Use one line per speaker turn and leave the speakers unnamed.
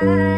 Bye.